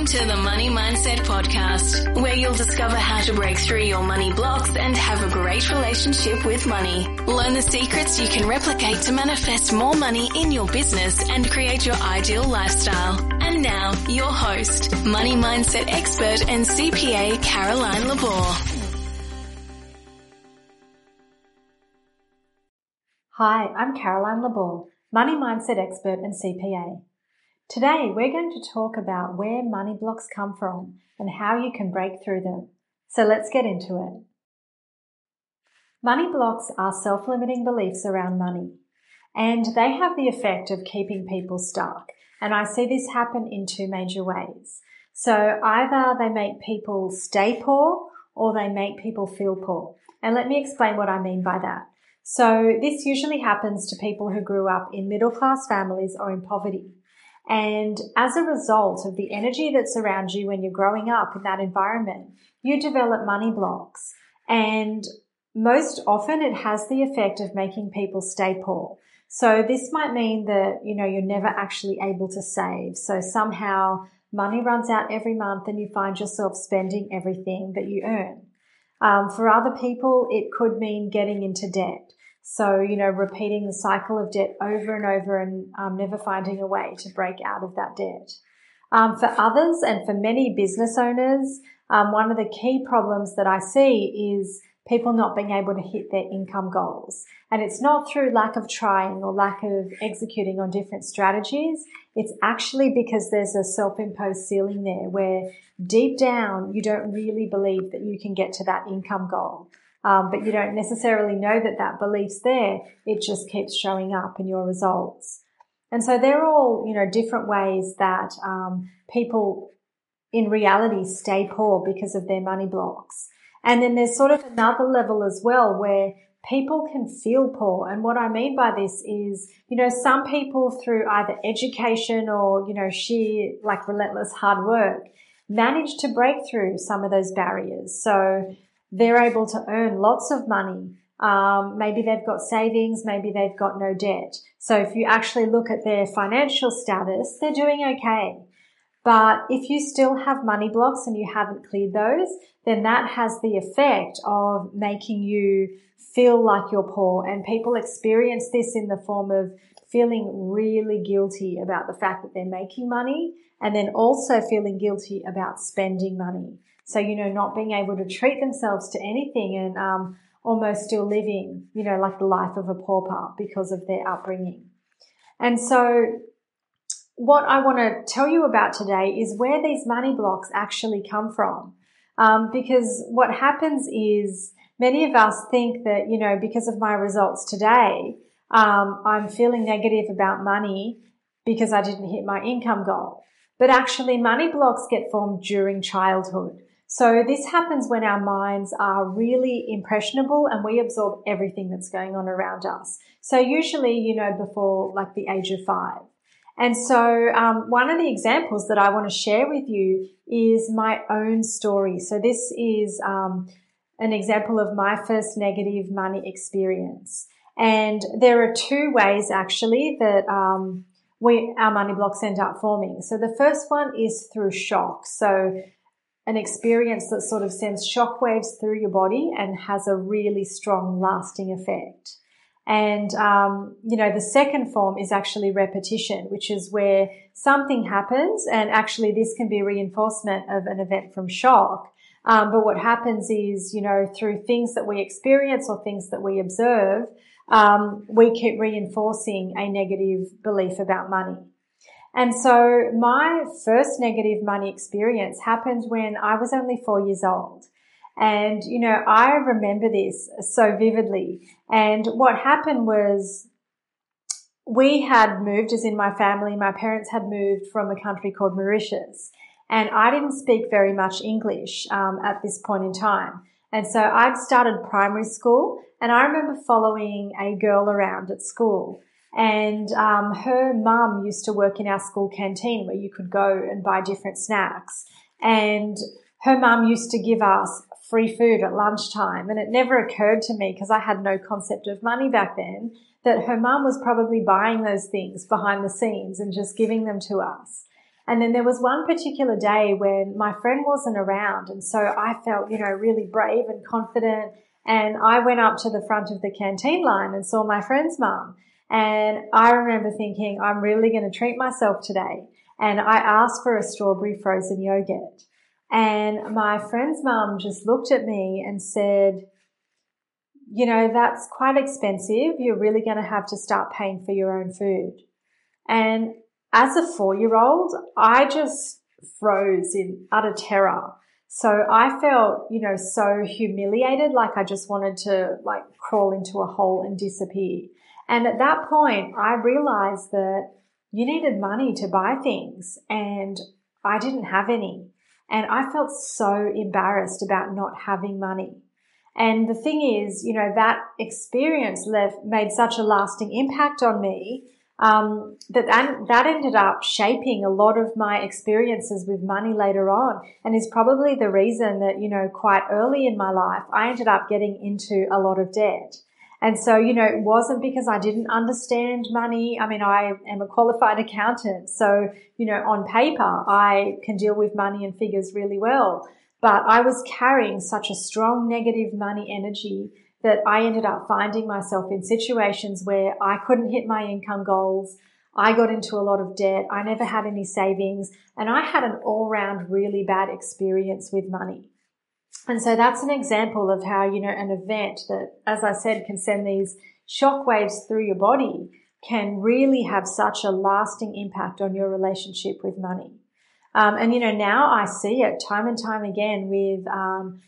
Welcome to the Money Mindset Podcast, where you'll discover how to break through your money blocks and have a great relationship with money. Learn the secrets you can replicate to manifest more money in your business and create your ideal lifestyle. And now, your host, money mindset expert and CPA Caroline Labor. Hi, I'm Caroline Labor, money mindset expert and CPA. Today, we're going to talk about where money blocks come from and how you can break through them. So let's get into it. Money blocks are self-limiting beliefs around money and they have the effect of keeping people stuck. And I see this happen in two major ways. So either they make people stay poor or they make people feel poor. And let me explain what I mean by that. So this usually happens to people who grew up in middle class families or in poverty. And as a result of the energy that's around you when you're growing up in that environment, you develop money blocks. And most often it has the effect of making people stay poor. So this might mean that, you know, you're never actually able to save. So somehow money runs out every month and you find yourself spending everything that you earn. Um, for other people, it could mean getting into debt. So, you know, repeating the cycle of debt over and over and um, never finding a way to break out of that debt. Um, for others and for many business owners, um, one of the key problems that I see is people not being able to hit their income goals. And it's not through lack of trying or lack of executing on different strategies. It's actually because there's a self-imposed ceiling there where deep down you don't really believe that you can get to that income goal um, but you don't necessarily know that that belief's there. It just keeps showing up in your results. And so they're all, you know, different ways that um, people in reality stay poor because of their money blocks. And then there's sort of another level as well where people can feel poor. And what I mean by this is, you know, some people through either education or, you know, sheer like relentless hard work manage to break through some of those barriers. So, they're able to earn lots of money. Um, maybe they've got savings, maybe they've got no debt. So if you actually look at their financial status, they're doing okay. But if you still have money blocks and you haven't cleared those, then that has the effect of making you feel like you're poor. And people experience this in the form of feeling really guilty about the fact that they're making money and then also feeling guilty about spending money. So, you know, not being able to treat themselves to anything and um, almost still living, you know, like the life of a pauper because of their upbringing. And so, what I want to tell you about today is where these money blocks actually come from. Um, because what happens is many of us think that, you know, because of my results today, um, I'm feeling negative about money because I didn't hit my income goal. But actually, money blocks get formed during childhood. So this happens when our minds are really impressionable and we absorb everything that's going on around us. So usually, you know, before like the age of five. And so, um, one of the examples that I want to share with you is my own story. So this is, um, an example of my first negative money experience. And there are two ways actually that, um, we, our money blocks end up forming. So the first one is through shock. So an experience that sort of sends shockwaves through your body and has a really strong lasting effect. And, um, you know, the second form is actually repetition, which is where something happens and actually this can be reinforcement of an event from shock. Um, but what happens is, you know, through things that we experience or things that we observe, um, we keep reinforcing a negative belief about money. And so my first negative money experience happened when I was only four years old. And, you know, I remember this so vividly. And what happened was we had moved, as in my family, my parents had moved from a country called Mauritius. And I didn't speak very much English um, at this point in time. And so I'd started primary school and I remember following a girl around at school and um, her mum used to work in our school canteen where you could go and buy different snacks. And her mum used to give us free food at lunchtime. And it never occurred to me because I had no concept of money back then that her mum was probably buying those things behind the scenes and just giving them to us. And then there was one particular day when my friend wasn't around. And so I felt, you know, really brave and confident. And I went up to the front of the canteen line and saw my friend's mum. And I remember thinking, I'm really going to treat myself today. And I asked for a strawberry frozen yogurt. And my friend's mum just looked at me and said, you know, that's quite expensive. You're really going to have to start paying for your own food. And as a four year old, I just froze in utter terror. So I felt, you know, so humiliated, like I just wanted to like crawl into a hole and disappear. And at that point, I realized that you needed money to buy things and I didn't have any. And I felt so embarrassed about not having money. And the thing is, you know, that experience left, made such a lasting impact on me um, that that ended up shaping a lot of my experiences with money later on, and is probably the reason that you know quite early in my life I ended up getting into a lot of debt. And so, you know, it wasn't because I didn't understand money. I mean, I am a qualified accountant. So, you know, on paper, I can deal with money and figures really well. But I was carrying such a strong negative money energy that I ended up finding myself in situations where I couldn't hit my income goals. I got into a lot of debt. I never had any savings and I had an all round really bad experience with money. And so that's an example of how, you know, an event that, as I said, can send these shock waves through your body can really have such a lasting impact on your relationship with money. Um, and, you know, now I see it time and time again with, um,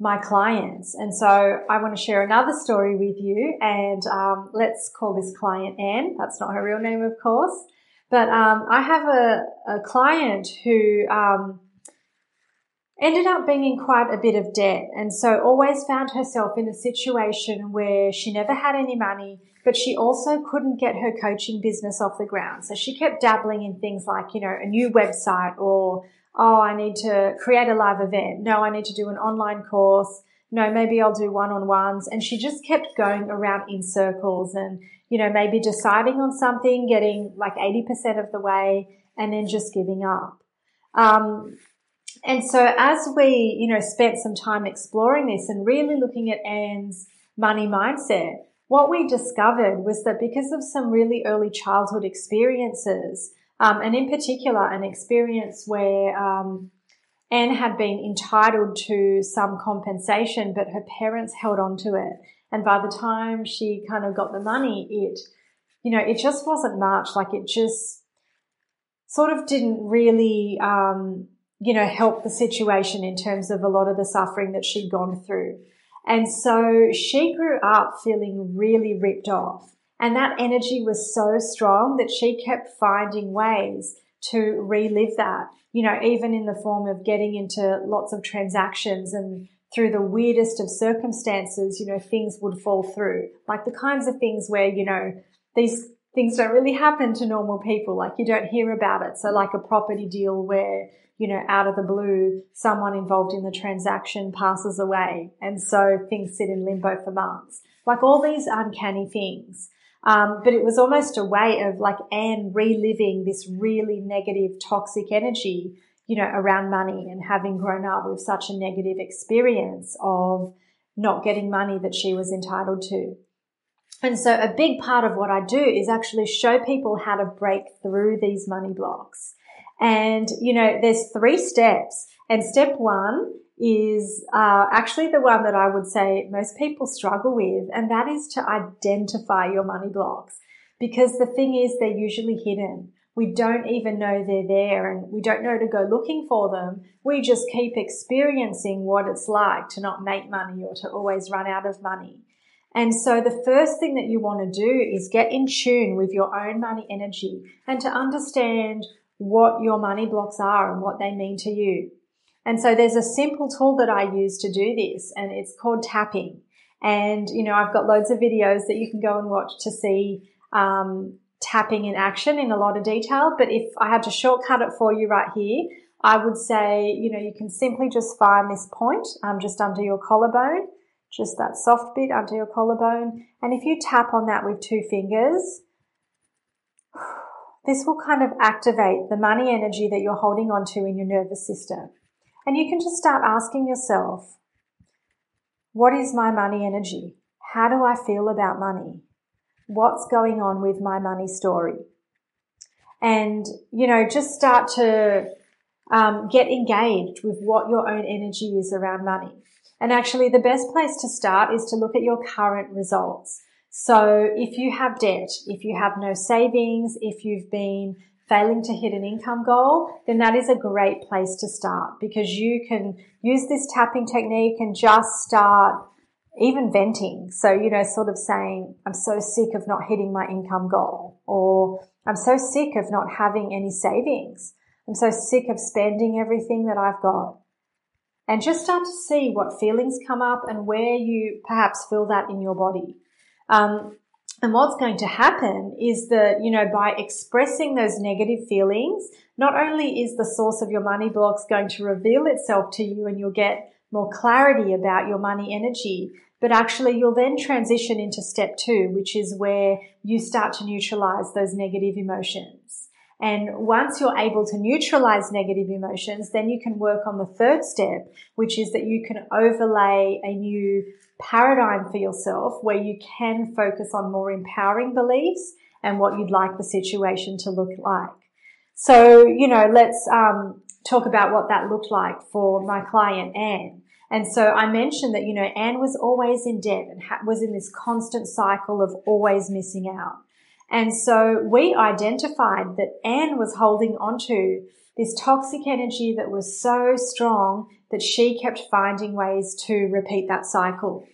my clients. And so I want to share another story with you and, um, let's call this client Anne. That's not her real name, of course. But, um, I have a, a client who, um, ended up being in quite a bit of debt and so always found herself in a situation where she never had any money, but she also couldn't get her coaching business off the ground. So she kept dabbling in things like, you know, a new website or, oh, I need to create a live event. No, I need to do an online course. No, maybe I'll do one on ones. And she just kept going around in circles and, you know, maybe deciding on something, getting like 80% of the way and then just giving up. Um, and so as we, you know, spent some time exploring this and really looking at Anne's money mindset, what we discovered was that because of some really early childhood experiences, um, and in particular an experience where um, Anne had been entitled to some compensation, but her parents held on to it. And by the time she kind of got the money, it, you know, it just wasn't much. Like it just sort of didn't really, um, you know, help the situation in terms of a lot of the suffering that she'd gone through. And so she grew up feeling really ripped off. And that energy was so strong that she kept finding ways to relive that, you know, even in the form of getting into lots of transactions and through the weirdest of circumstances, you know, things would fall through. Like the kinds of things where, you know, these things don't really happen to normal people. Like you don't hear about it. So like a property deal where, you know, out of the blue, someone involved in the transaction passes away. And so things sit in limbo for months. Like all these uncanny things. Um, but it was almost a way of like Anne reliving this really negative, toxic energy, you know, around money and having grown up with such a negative experience of not getting money that she was entitled to. And so a big part of what I do is actually show people how to break through these money blocks. And, you know, there's three steps. And step one is uh, actually the one that I would say most people struggle with, and that is to identify your money blocks. Because the thing is, they're usually hidden. We don't even know they're there and we don't know to go looking for them. We just keep experiencing what it's like to not make money or to always run out of money. And so the first thing that you want to do is get in tune with your own money energy and to understand what your money blocks are and what they mean to you. And so there's a simple tool that I use to do this and it's called tapping. And, you know, I've got loads of videos that you can go and watch to see, um, tapping in action in a lot of detail. But if I had to shortcut it for you right here, I would say, you know, you can simply just find this point, um, just under your collarbone just that soft bit under your collarbone. And if you tap on that with two fingers, this will kind of activate the money energy that you're holding onto in your nervous system. And you can just start asking yourself, what is my money energy? How do I feel about money? What's going on with my money story? And, you know, just start to um, get engaged with what your own energy is around money. And actually, the best place to start is to look at your current results. So if you have debt, if you have no savings, if you've been failing to hit an income goal, then that is a great place to start because you can use this tapping technique and just start even venting. So, you know, sort of saying, I'm so sick of not hitting my income goal or I'm so sick of not having any savings. I'm so sick of spending everything that I've got. And just start to see what feelings come up and where you perhaps feel that in your body. Um, and what's going to happen is that, you know, by expressing those negative feelings, not only is the source of your money blocks going to reveal itself to you and you'll get more clarity about your money energy, but actually you'll then transition into step two, which is where you start to neutralize those negative emotions. And once you're able to neutralize negative emotions, then you can work on the third step, which is that you can overlay a new paradigm for yourself where you can focus on more empowering beliefs and what you'd like the situation to look like. So, you know, let's um, talk about what that looked like for my client Anne. And so I mentioned that, you know, Anne was always in debt and ha- was in this constant cycle of always missing out. And so we identified that Anne was holding onto this toxic energy that was so strong that she kept finding ways to repeat that cycle.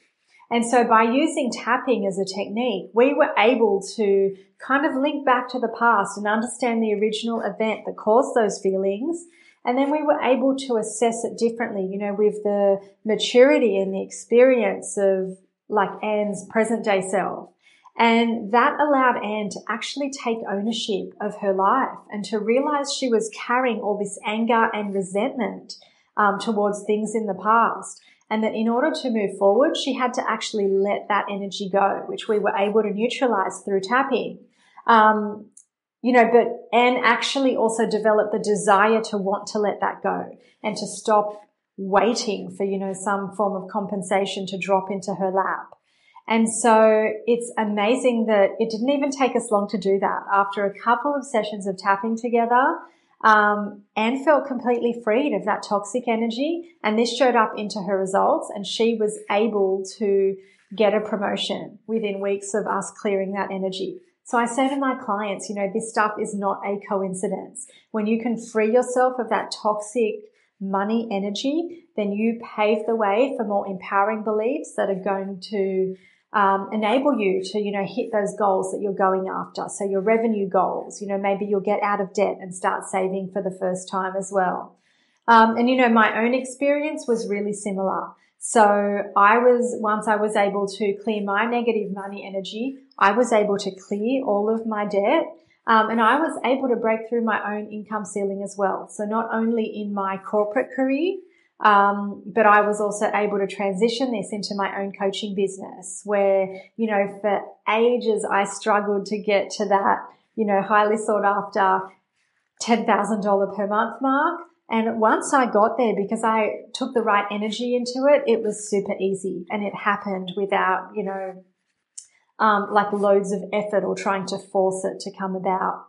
And so by using tapping as a technique, we were able to kind of link back to the past and understand the original event that caused those feelings. And then we were able to assess it differently, you know, with the maturity and the experience of like Anne's present day self. And that allowed Anne to actually take ownership of her life and to realize she was carrying all this anger and resentment um, towards things in the past. And that in order to move forward, she had to actually let that energy go, which we were able to neutralize through tapping. Um, you know, but Anne actually also developed the desire to want to let that go and to stop waiting for, you know, some form of compensation to drop into her lap. And so it's amazing that it didn't even take us long to do that. After a couple of sessions of tapping together, um, Anne felt completely freed of that toxic energy. And this showed up into her results and she was able to get a promotion within weeks of us clearing that energy. So I say to my clients, you know, this stuff is not a coincidence. When you can free yourself of that toxic money energy, then you pave the way for more empowering beliefs that are going to um, enable you to, you know, hit those goals that you're going after. So your revenue goals, you know, maybe you'll get out of debt and start saving for the first time as well. Um, and you know, my own experience was really similar. So I was, once I was able to clear my negative money energy, I was able to clear all of my debt. Um, and I was able to break through my own income ceiling as well. So not only in my corporate career, um, but I was also able to transition this into my own coaching business where, you know, for ages I struggled to get to that, you know, highly sought after $10,000 per month mark. And once I got there, because I took the right energy into it, it was super easy and it happened without, you know, um, like loads of effort or trying to force it to come about.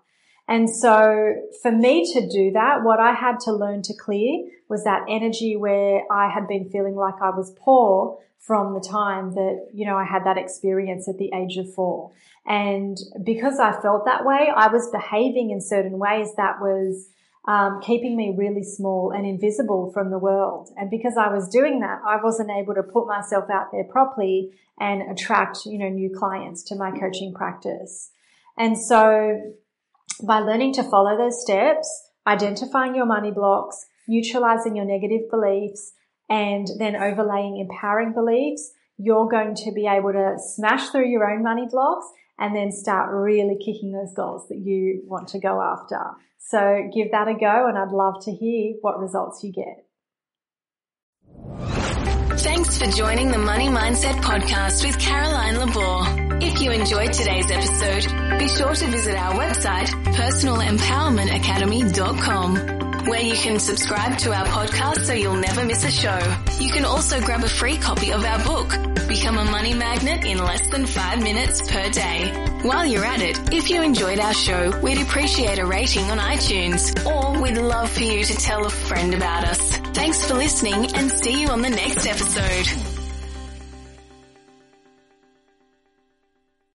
And so for me to do that, what I had to learn to clear was that energy where I had been feeling like I was poor from the time that, you know, I had that experience at the age of four. And because I felt that way, I was behaving in certain ways that was um, keeping me really small and invisible from the world. And because I was doing that, I wasn't able to put myself out there properly and attract, you know, new clients to my coaching practice. And so by learning to follow those steps, identifying your money blocks, neutralizing your negative beliefs, and then overlaying empowering beliefs, you're going to be able to smash through your own money blocks and then start really kicking those goals that you want to go after. So give that a go and I'd love to hear what results you get. Thanks for joining the Money Mindset Podcast with Caroline Labor. If you enjoyed today's episode, be sure to visit our website, personalempowermentacademy.com where you can subscribe to our podcast so you'll never miss a show. You can also grab a free copy of our book, Become a Money Magnet in less than five minutes per day. While you're at it, if you enjoyed our show, we'd appreciate a rating on iTunes, or we'd love for you to tell a friend about us. Thanks for listening and see you on the next episode.